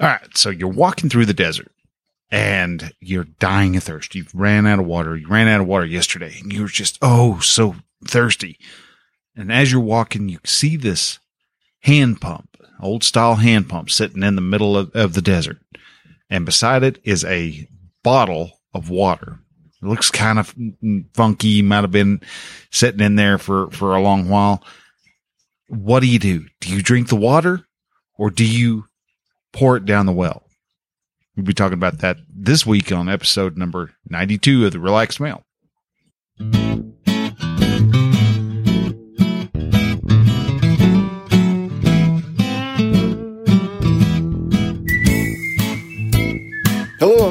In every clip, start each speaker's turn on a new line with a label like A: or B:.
A: All right. So you're walking through the desert and you're dying of thirst. You've ran out of water. You ran out of water yesterday and you're just, oh, so thirsty. And as you're walking, you see this hand pump, old style hand pump sitting in the middle of, of the desert. And beside it is a bottle of water. It looks kind of funky, might have been sitting in there for, for a long while. What do you do? Do you drink the water or do you pour it down the well? We'll be talking about that this week on episode number 92 of the Relaxed Male.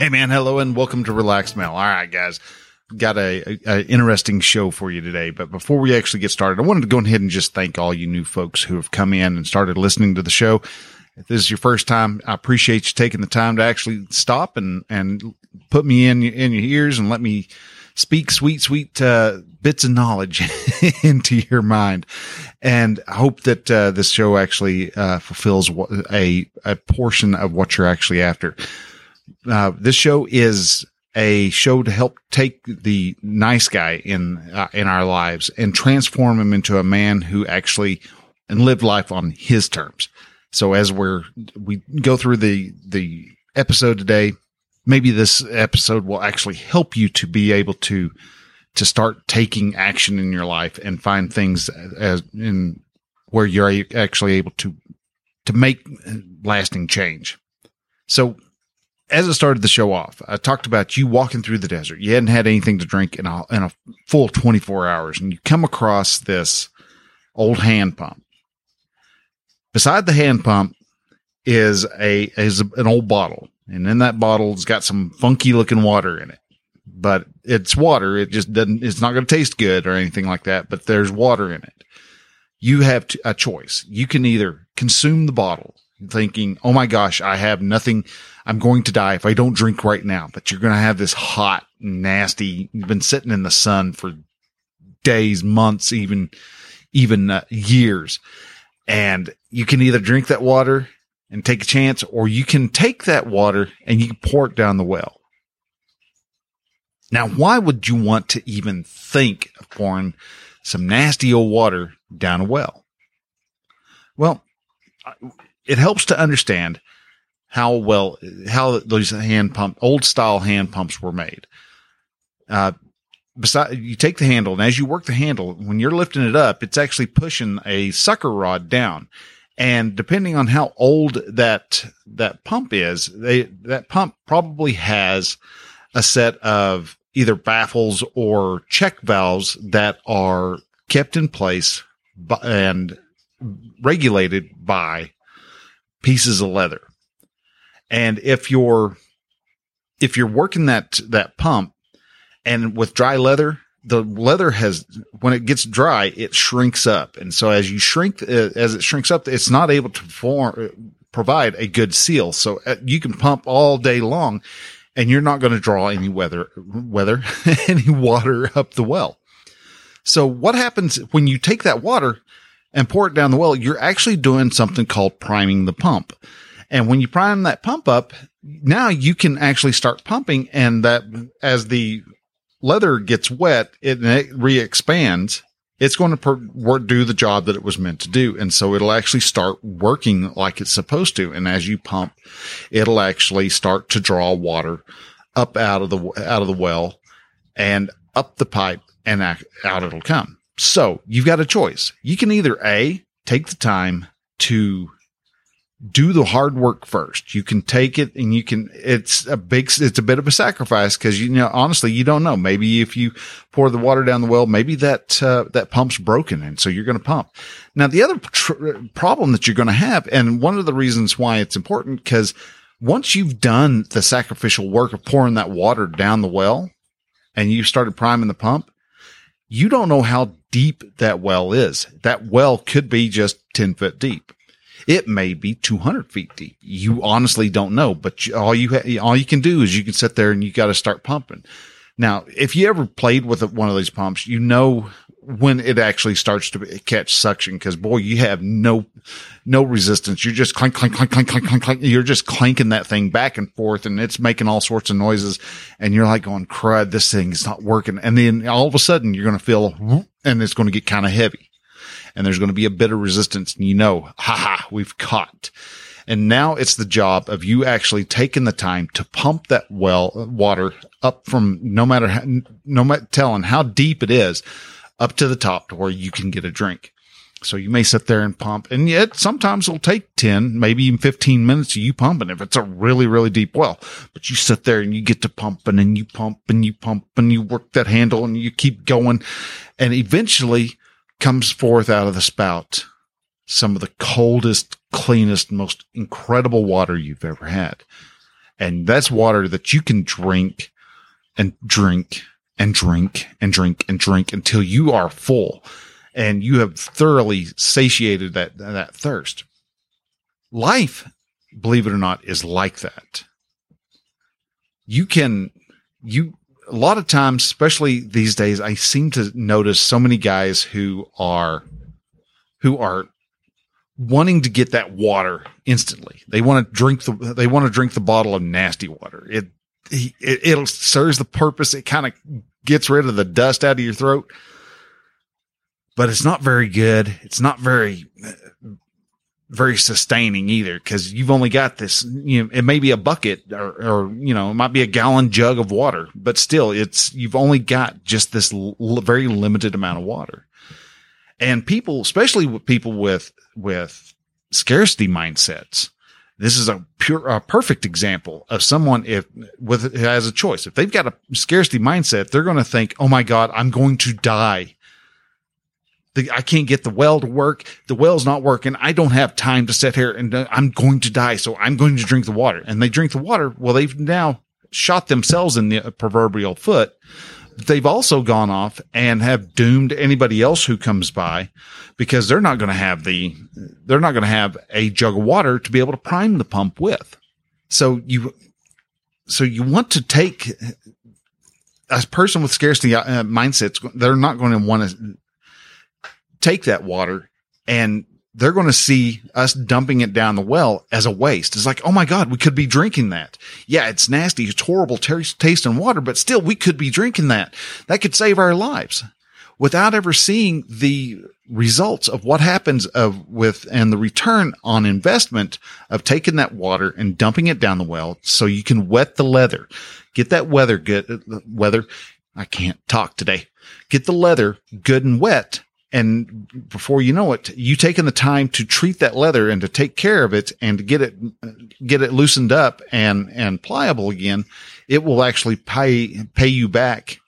A: Hey man, hello and welcome to Relaxed Male. All right, guys, got a, a, a, interesting show for you today. But before we actually get started, I wanted to go ahead and just thank all you new folks who have come in and started listening to the show. If this is your first time, I appreciate you taking the time to actually stop and and put me in in your ears and let me speak sweet, sweet uh, bits of knowledge into your mind. And I hope that uh, this show actually uh, fulfills a a portion of what you're actually after. Uh, this show is a show to help take the nice guy in uh, in our lives and transform him into a man who actually and live life on his terms. So as we're we go through the the episode today, maybe this episode will actually help you to be able to to start taking action in your life and find things as in where you're actually able to to make lasting change. So as I started the show off, I talked about you walking through the desert. You hadn't had anything to drink in a, in a full 24 hours and you come across this old hand pump. Beside the hand pump is a, is an old bottle. And in that bottle, it's got some funky looking water in it, but it's water. It just doesn't, it's not going to taste good or anything like that, but there's water in it. You have a choice. You can either consume the bottle thinking, Oh my gosh, I have nothing I'm going to die if I don't drink right now. But you're going to have this hot, nasty, you've been sitting in the sun for days, months, even, even uh, years. And you can either drink that water and take a chance, or you can take that water and you can pour it down the well. Now, why would you want to even think of pouring some nasty old water down a well? Well, it helps to understand how well how those hand pump old style hand pumps were made. Uh, beside you take the handle and as you work the handle, when you're lifting it up, it's actually pushing a sucker rod down. And depending on how old that that pump is, they that pump probably has a set of either baffles or check valves that are kept in place and regulated by pieces of leather. And if you're, if you're working that, that pump and with dry leather, the leather has, when it gets dry, it shrinks up. And so as you shrink, uh, as it shrinks up, it's not able to form, provide a good seal. So uh, you can pump all day long and you're not going to draw any weather, weather, any water up the well. So what happens when you take that water and pour it down the well? You're actually doing something called priming the pump. And when you prime that pump up, now you can actually start pumping and that as the leather gets wet, it, it re-expands. It's going to per- do the job that it was meant to do. And so it'll actually start working like it's supposed to. And as you pump, it'll actually start to draw water up out of the, out of the well and up the pipe and out it'll come. So you've got a choice. You can either A, take the time to do the hard work first. You can take it and you can, it's a big, it's a bit of a sacrifice because you know, honestly, you don't know. Maybe if you pour the water down the well, maybe that, uh, that pump's broken. And so you're going to pump. Now, the other tr- problem that you're going to have, and one of the reasons why it's important, because once you've done the sacrificial work of pouring that water down the well and you started priming the pump, you don't know how deep that well is. That well could be just 10 foot deep it may be 200 feet deep. You honestly don't know, but all you, ha- all you can do is you can sit there and you got to start pumping. Now, if you ever played with one of these pumps, you know when it actually starts to catch suction because boy, you have no, no resistance. You're just clank, clank, clank, clank, clank, clank, clank. You're just clanking that thing back and forth and it's making all sorts of noises. And you're like going, crud, this thing is not working. And then all of a sudden you're going to feel and it's going to get kind of heavy and there's going to be a bit of resistance and you know, haha, we've caught. And now it's the job of you actually taking the time to pump that well water up from no matter how, no matter telling how deep it is up to the top to where you can get a drink. So you may sit there and pump and yet sometimes it'll take 10, maybe even 15 minutes of you pumping if it's a really, really deep well, but you sit there and you get to pumping and you pump and you pump and you work that handle and you keep going. And eventually comes forth out of the spout some of the coldest, cleanest, most incredible water you've ever had. And that's water that you can drink and drink and drink and drink and drink until you are full and you have thoroughly satiated that, that thirst. Life, believe it or not, is like that. You can, you, a lot of times, especially these days, I seem to notice so many guys who are, who are wanting to get that water instantly. They want to drink the, they want to drink the bottle of nasty water. It, it, it serves the purpose. It kind of gets rid of the dust out of your throat, but it's not very good. It's not very, very sustaining either because you've only got this, you know, it may be a bucket or, or, you know, it might be a gallon jug of water, but still it's, you've only got just this l- very limited amount of water. And people, especially with people with, with scarcity mindsets, this is a pure, a perfect example of someone if with has a choice. If they've got a scarcity mindset, they're going to think, "Oh my God, I'm going to die the, I can't get the well to work. The well's not working. I don't have time to sit here and uh, I'm going to die. So I'm going to drink the water and they drink the water. Well, they've now shot themselves in the proverbial foot. They've also gone off and have doomed anybody else who comes by because they're not going to have the, they're not going to have a jug of water to be able to prime the pump with. So you, so you want to take a person with scarcity uh, mindsets. They're not going to want to take that water and they're going to see us dumping it down the well as a waste. It's like, oh my God, we could be drinking that. Yeah, it's nasty. It's horrible t- taste in water, but still we could be drinking that. That could save our lives without ever seeing the results of what happens of with and the return on investment of taking that water and dumping it down the well so you can wet the leather. Get that weather good, uh, weather. I can't talk today. Get the leather good and wet and before you know it, you taking the time to treat that leather and to take care of it and to get it, get it loosened up and, and pliable again, it will actually pay, pay you back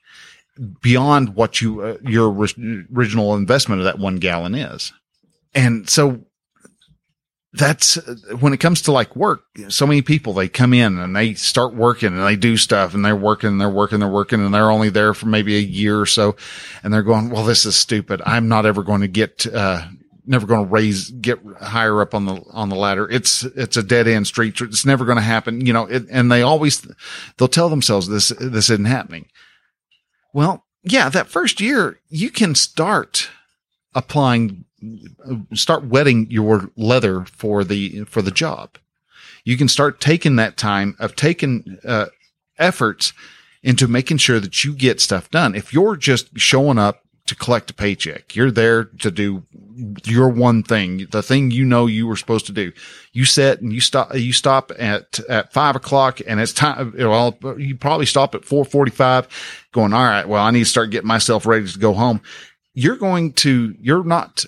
A: beyond what you, uh, your original investment of that one gallon is. And so that's when it comes to like work. So many people, they come in and they start working and they do stuff and they're working, and they're working, they're working and they're only there for maybe a year or so. And they're going, well, this is stupid. I'm not ever going to get, uh, never going to raise, get higher up on the, on the ladder. It's, it's a dead end street. It's never going to happen. You know, it, and they always, they'll tell themselves this, this isn't happening. Well, yeah, that first year you can start applying start wetting your leather for the for the job. You can start taking that time of taking uh, efforts into making sure that you get stuff done. If you're just showing up to collect a paycheck, you're there to do your one thing, the thing you know you were supposed to do. You set and you stop. You stop at at five o'clock, and it's time. Well, you probably stop at four forty-five, going. All right. Well, I need to start getting myself ready to go home. You're going to. You're not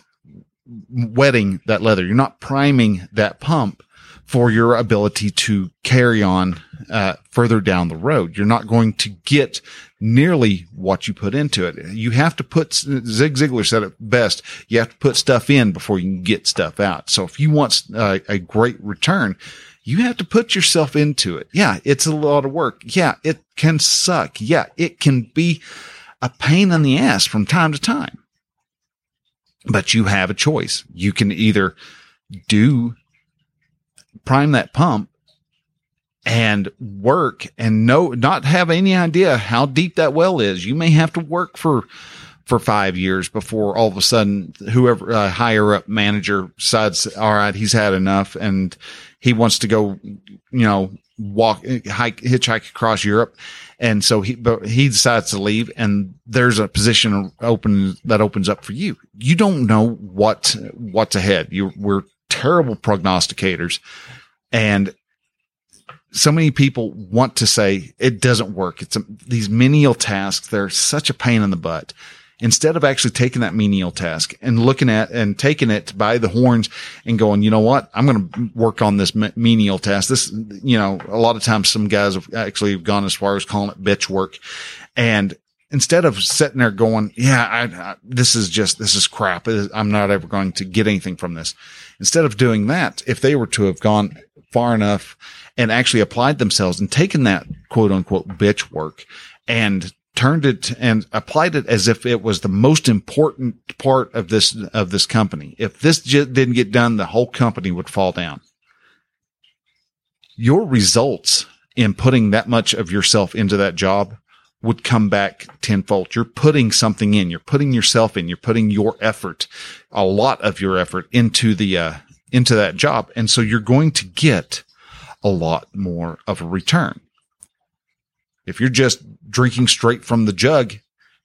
A: wetting that leather. You're not priming that pump for your ability to carry on uh, further down the road. You're not going to get nearly what you put into it. You have to put, Zig Ziglar said it best, you have to put stuff in before you can get stuff out. So if you want uh, a great return, you have to put yourself into it. Yeah, it's a lot of work. Yeah, it can suck. Yeah, it can be a pain in the ass from time to time. But you have a choice. You can either do prime that pump and work and no, not have any idea how deep that well is. You may have to work for, for five years before all of a sudden whoever uh, higher up manager decides, all right, he's had enough and he wants to go, you know, walk, hike, hitchhike across Europe. And so he, but he decides to leave and there's a position open that opens up for you. You don't know what, what's ahead. You, we're terrible prognosticators and so many people want to say it doesn't work. It's a, these menial tasks. They're such a pain in the butt. Instead of actually taking that menial task and looking at and taking it by the horns and going, you know what? I'm going to work on this menial task. This, you know, a lot of times some guys have actually gone as far as calling it bitch work. And instead of sitting there going, yeah, I, I, this is just, this is crap. I'm not ever going to get anything from this. Instead of doing that, if they were to have gone far enough and actually applied themselves and taken that quote unquote bitch work and turned it and applied it as if it was the most important part of this, of this company. If this didn't get done, the whole company would fall down. Your results in putting that much of yourself into that job would come back tenfold. You're putting something in. You're putting yourself in. You're putting your effort, a lot of your effort into the, uh, into that job. And so you're going to get a lot more of a return. If you're just drinking straight from the jug,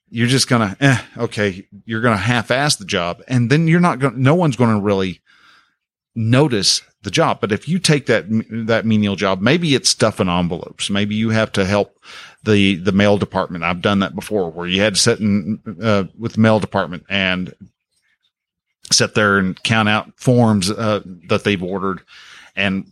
A: you're just going to, eh, okay, you're going to half ass the job. And then you're not going to, no one's going to really notice the job. But if you take that, that menial job, maybe it's stuffing envelopes. Maybe you have to help the, the mail department. I've done that before where you had to sit in, uh, with the mail department and sit there and count out forms, uh, that they've ordered and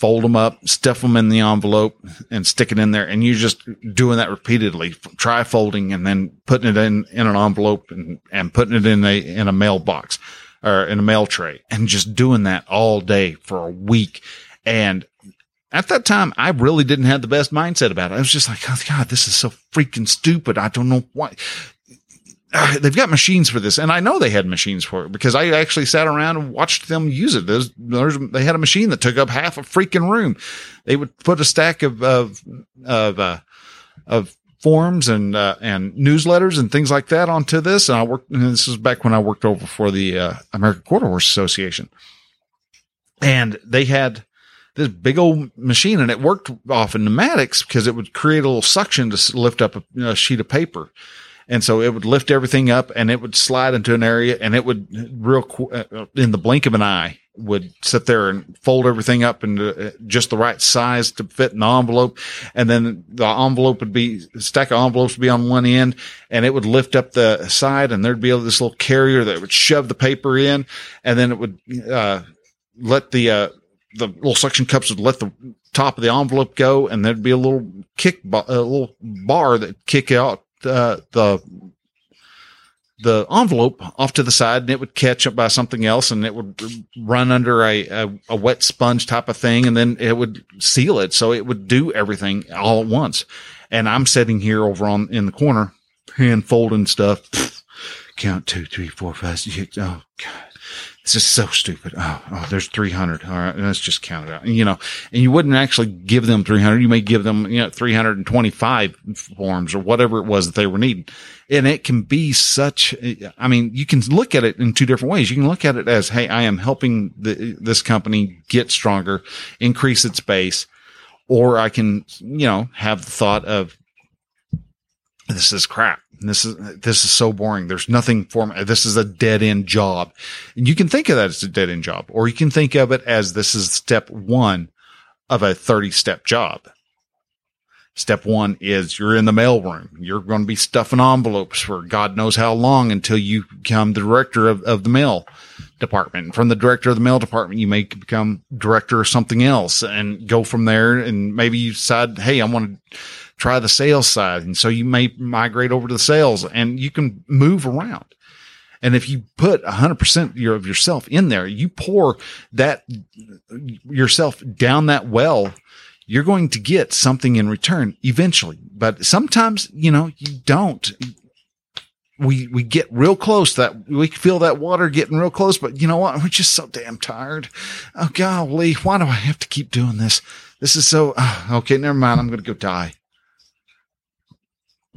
A: fold them up, stuff them in the envelope and stick it in there. And you're just doing that repeatedly. Try folding and then putting it in, in an envelope and, and putting it in a, in a mailbox or in a mail tray and just doing that all day for a week. And at that time, I really didn't have the best mindset about it. I was just like, oh God, this is so freaking stupid. I don't know why. They've got machines for this. And I know they had machines for it because I actually sat around and watched them use it. There's, there's, they had a machine that took up half a freaking room. They would put a stack of, of, of, uh, of forms and, uh, and newsletters and things like that onto this. And I worked, and this was back when I worked over for the, uh, American Quarter Horse Association. And they had, this big old machine and it worked off in pneumatics because it would create a little suction to lift up a, a sheet of paper. And so it would lift everything up and it would slide into an area and it would real qu- uh, in the blink of an eye would sit there and fold everything up into uh, just the right size to fit in the envelope. And then the envelope would be stack of envelopes would be on one end and it would lift up the side and there'd be this little carrier that would shove the paper in and then it would, uh, let the, uh, the little suction cups would let the top of the envelope go and there'd be a little kick, a little bar that kick out the the the envelope off to the side and it would catch up by something else and it would run under a, a, a, wet sponge type of thing and then it would seal it. So it would do everything all at once. And I'm sitting here over on in the corner, hand folding stuff. Count two, three, four, five, six. Oh God. This is so stupid. Oh, oh, there's 300. All right. Let's just count it out. You know, and you wouldn't actually give them 300. You may give them, you know, 325 forms or whatever it was that they were needing. And it can be such, I mean, you can look at it in two different ways. You can look at it as, Hey, I am helping the, this company get stronger, increase its base, or I can, you know, have the thought of, this is crap. This is, this is so boring. There's nothing for me. This is a dead end job. And you can think of that as a dead end job, or you can think of it as this is step one of a 30 step job. Step one is you're in the mailroom. You're going to be stuffing envelopes for God knows how long until you become the director of, of the mail department. From the director of the mail department, you may become director of something else and go from there. And maybe you decide, Hey, I want to try the sales side. And so you may migrate over to the sales and you can move around. And if you put hundred percent of yourself in there, you pour that yourself down that well, you're going to get something in return eventually. But sometimes, you know, you don't. We, we get real close that we feel that water getting real close, but you know what? We're just so damn tired. Oh golly, why do I have to keep doing this? This is so, uh, okay, never mind. I'm going to go die.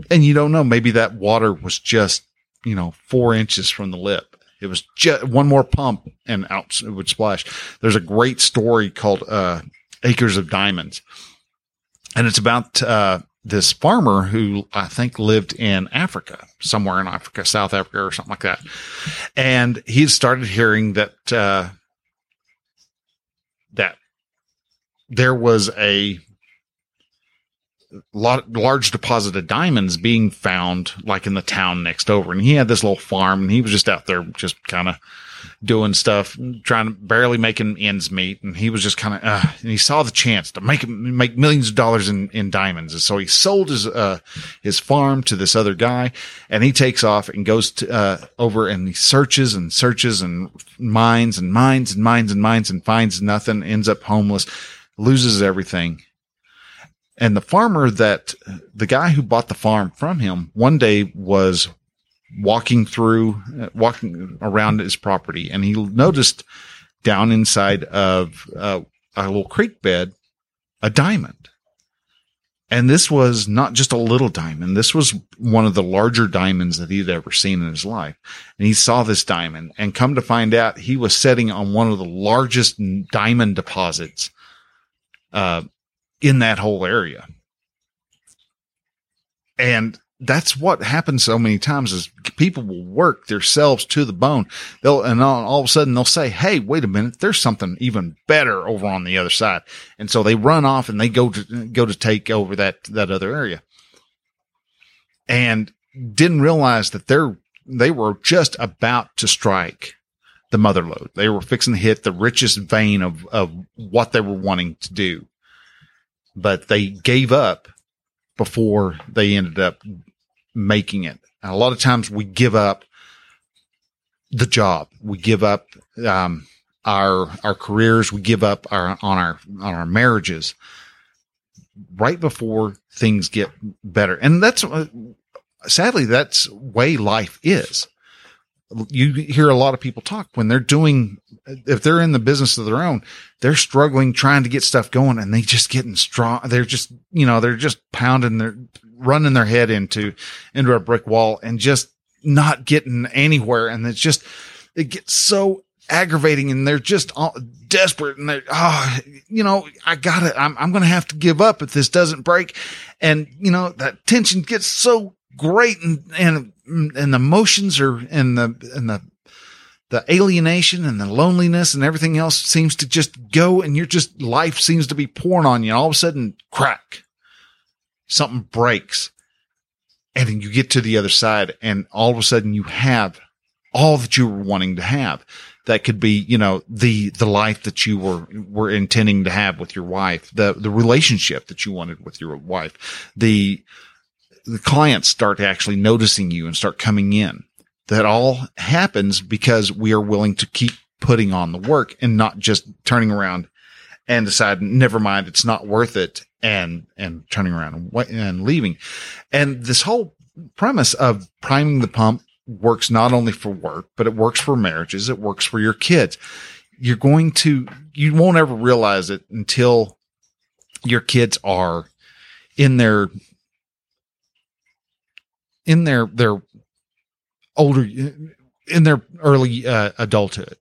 A: And you don't know. Maybe that water was just you know, four inches from the lip. It was just one more pump and out it would splash. There's a great story called, uh, Acres of Diamonds. And it's about, uh, this farmer who I think lived in Africa, somewhere in Africa, South Africa or something like that. And he started hearing that, uh, that there was a lot, large deposit of diamonds being found like in the town next over. And he had this little farm and he was just out there just kind of doing stuff, trying to barely making ends meet. And he was just kind of, uh, and he saw the chance to make, make millions of dollars in, in diamonds. And so he sold his, uh, his farm to this other guy and he takes off and goes to, uh, over and he searches and searches and mines and mines and mines and mines and finds nothing, ends up homeless, loses everything and the farmer that the guy who bought the farm from him one day was walking through, uh, walking around his property and he noticed down inside of uh, a little creek bed, a diamond. And this was not just a little diamond. This was one of the larger diamonds that he'd ever seen in his life. And he saw this diamond and come to find out he was setting on one of the largest diamond deposits, uh, in that whole area. And that's what happens so many times is people will work themselves to the bone. They'll, and all, all, of a sudden they'll say, Hey, wait a minute. There's something even better over on the other side. And so they run off and they go to, go to take over that, that other area and didn't realize that they're, they were just about to strike the mother lode. They were fixing to hit the richest vein of, of what they were wanting to do but they gave up before they ended up making it. And a lot of times we give up the job. We give up, um, our, our careers. We give up our, on our, on our marriages right before things get better. And that's, uh, sadly, that's way life is you hear a lot of people talk when they're doing, if they're in the business of their own, they're struggling trying to get stuff going and they just getting strong. They're just, you know, they're just pounding their, running their head into, into a brick wall and just not getting anywhere. And it's just, it gets so aggravating and they're just desperate and they're, oh, you know, I got it. I'm, I'm going to have to give up if this doesn't break. And, you know, that tension gets so great and, and, and the emotions are, and the, and the, the alienation and the loneliness and everything else seems to just go and you're just, life seems to be pouring on you. All of a sudden, crack, something breaks and then you get to the other side and all of a sudden you have all that you were wanting to have. That could be, you know, the, the life that you were, were intending to have with your wife, the, the relationship that you wanted with your wife, the, the clients start actually noticing you and start coming in. That all happens because we are willing to keep putting on the work and not just turning around and decide, never mind, it's not worth it and, and turning around and, leaving. And this whole premise of priming the pump works not only for work, but it works for marriages. It works for your kids. You're going to, you won't ever realize it until your kids are in their in their their older in their early uh, adulthood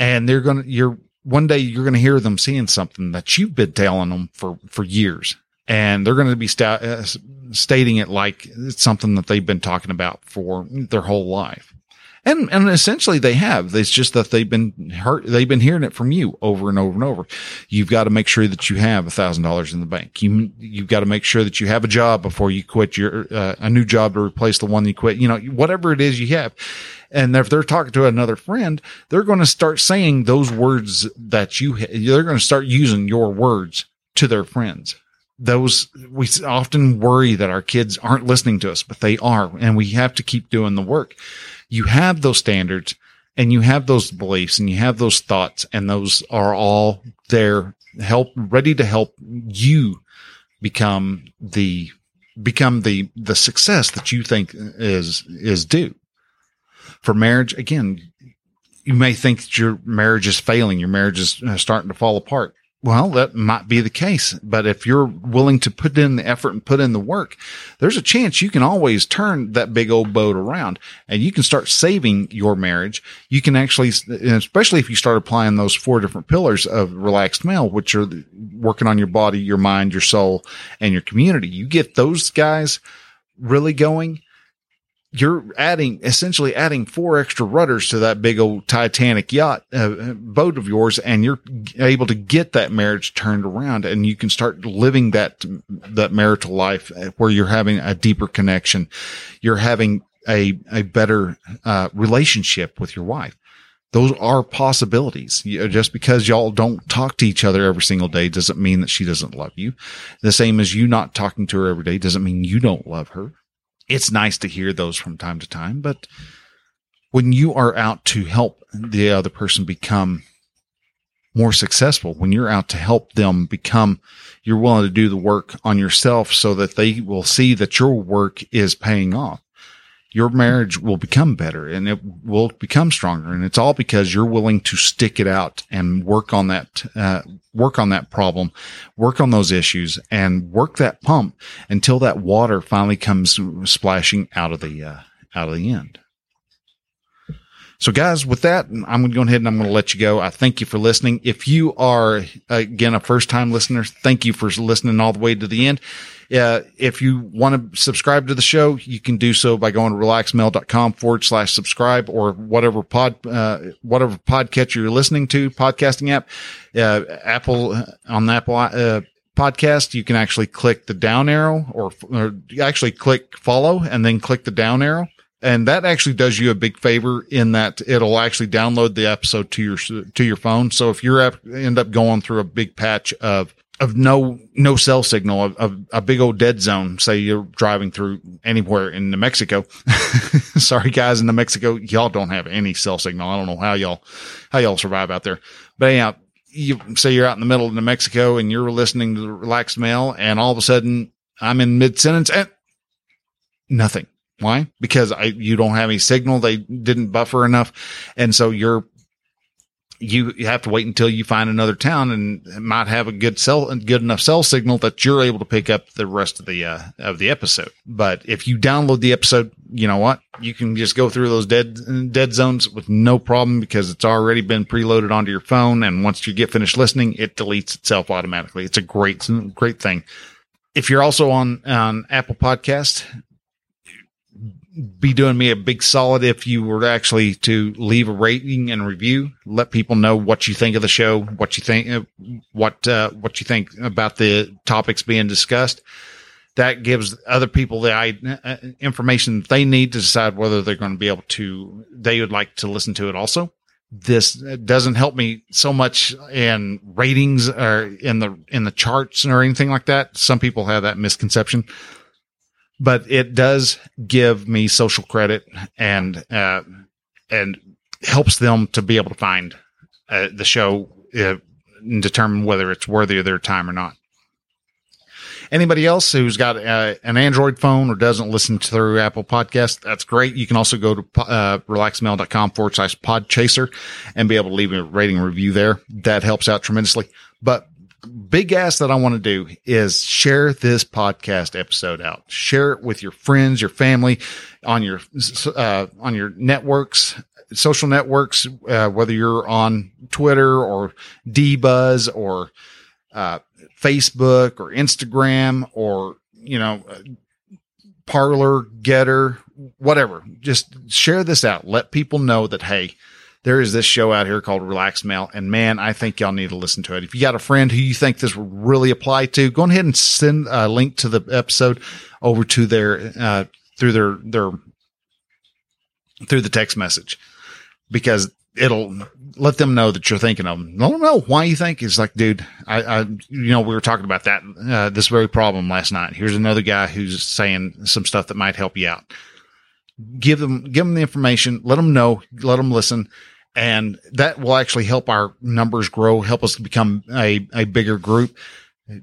A: and they're gonna you're one day you're gonna hear them seeing something that you've been telling them for for years. And they're gonna be sta- uh, stating it like it's something that they've been talking about for their whole life And, and essentially they have. It's just that they've been hurt. They've been hearing it from you over and over and over. You've got to make sure that you have a thousand dollars in the bank. You, you've got to make sure that you have a job before you quit your, uh, a new job to replace the one you quit. You know, whatever it is you have. And if they're talking to another friend, they're going to start saying those words that you, they're going to start using your words to their friends those we often worry that our kids aren't listening to us, but they are, and we have to keep doing the work. You have those standards and you have those beliefs and you have those thoughts and those are all there help ready to help you become the become the the success that you think is is due for marriage again you may think that your marriage is failing your marriage is uh, starting to fall apart well, that might be the case, but if you're willing to put in the effort and put in the work, there's a chance you can always turn that big old boat around and you can start saving your marriage. You can actually, especially if you start applying those four different pillars of relaxed male, which are working on your body, your mind, your soul, and your community. You get those guys really going you're adding essentially adding four extra rudders to that big old Titanic yacht uh, boat of yours, and you're able to get that marriage turned around, and you can start living that that marital life where you're having a deeper connection, you're having a a better uh, relationship with your wife. Those are possibilities. Just because y'all don't talk to each other every single day doesn't mean that she doesn't love you. The same as you not talking to her every day doesn't mean you don't love her it's nice to hear those from time to time, but when you are out to help the other person become more successful, when you're out to help them become, you're willing to do the work on yourself so that they will see that your work is paying off your marriage will become better and it will become stronger. And it's all because you're willing to stick it out and work on that, uh, work on that problem, work on those issues and work that pump until that water finally comes splashing out of the, uh, out of the end. So guys, with that, I'm going to go ahead and I'm going to let you go. I thank you for listening. If you are again a first time listener, thank you for listening all the way to the end. Uh, if you want to subscribe to the show, you can do so by going to relaxmale.com forward slash subscribe or whatever pod, uh, whatever podcatcher you're listening to, podcasting app, uh, Apple uh, on the Apple, uh, podcast, you can actually click the down arrow or, or actually click follow and then click the down arrow. And that actually does you a big favor in that it'll actually download the episode to your, to your phone. So if you end up going through a big patch of of no no cell signal of, of, a big old dead zone. Say you're driving through anywhere in New Mexico. Sorry, guys in New Mexico, y'all don't have any cell signal. I don't know how y'all how y'all survive out there. But anyhow, you say you're out in the middle of New Mexico and you're listening to the relaxed male, and all of a sudden I'm in mid sentence and nothing. Why? Because I you don't have any signal. They didn't buffer enough, and so you're you, you have to wait until you find another town and might have a good cell, good enough cell signal that you're able to pick up the rest of the, uh, of the episode. But if you download the episode, you know what? You can just go through those dead, dead zones with no problem because it's already been preloaded onto your phone. And once you get finished listening, it deletes itself automatically. It's a great, great thing. If you're also on, on Apple podcast, be doing me a big solid if you were actually to leave a rating and review. Let people know what you think of the show, what you think, uh, what uh, what you think about the topics being discussed. That gives other people the uh, information they need to decide whether they're going to be able to. They would like to listen to it. Also, this doesn't help me so much in ratings or in the in the charts or anything like that. Some people have that misconception but it does give me social credit and uh, and helps them to be able to find uh, the show uh, and determine whether it's worthy of their time or not. Anybody else who's got uh, an Android phone or doesn't listen through Apple Podcast, that's great. You can also go to uh, relaxmale.com forward slash podchaser and be able to leave a rating review there. That helps out tremendously. But big ask that I want to do is share this podcast episode out. Share it with your friends, your family, on your uh, on your networks, social networks, uh, whether you're on Twitter or DBuzz or uh, Facebook or Instagram or you know Parler, Gettr, whatever. Just share this out. Let people know that, hey, there is this show out here called Relax Male. And man, I think y'all need to listen to it. If you got a friend who you think this would really apply to, go ahead and send a link to the episode over to their, uh, through their, their, through the text message because it'll let them know that you're thinking of them. Let them know why you think it's like, dude, I, I, you know, we were talking about that, uh, this very problem last night. Here's another guy who's saying some stuff that might help you out. Give them, give them the information. Let them know, let them listen. And that will actually help our numbers grow, help us become a, a bigger group.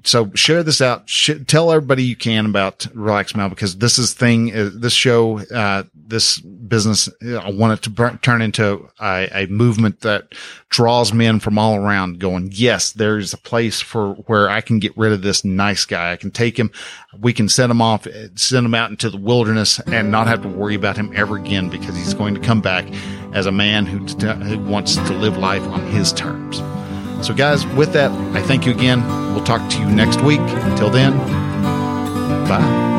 A: So share this out. Sh- tell everybody you can about Relax Male because this is thing, uh, this show, uh, this business, uh, I want it to turn into a, a movement that draws men from all around going, yes, there's a place for where I can get rid of this nice guy. I can take him. We can send him off, send him out into the wilderness and not have to worry about him ever again because he's going to come back as a man who, who wants to live life on his terms. So, guys, with that, I thank you again. We'll talk to you next week. Until then, bye.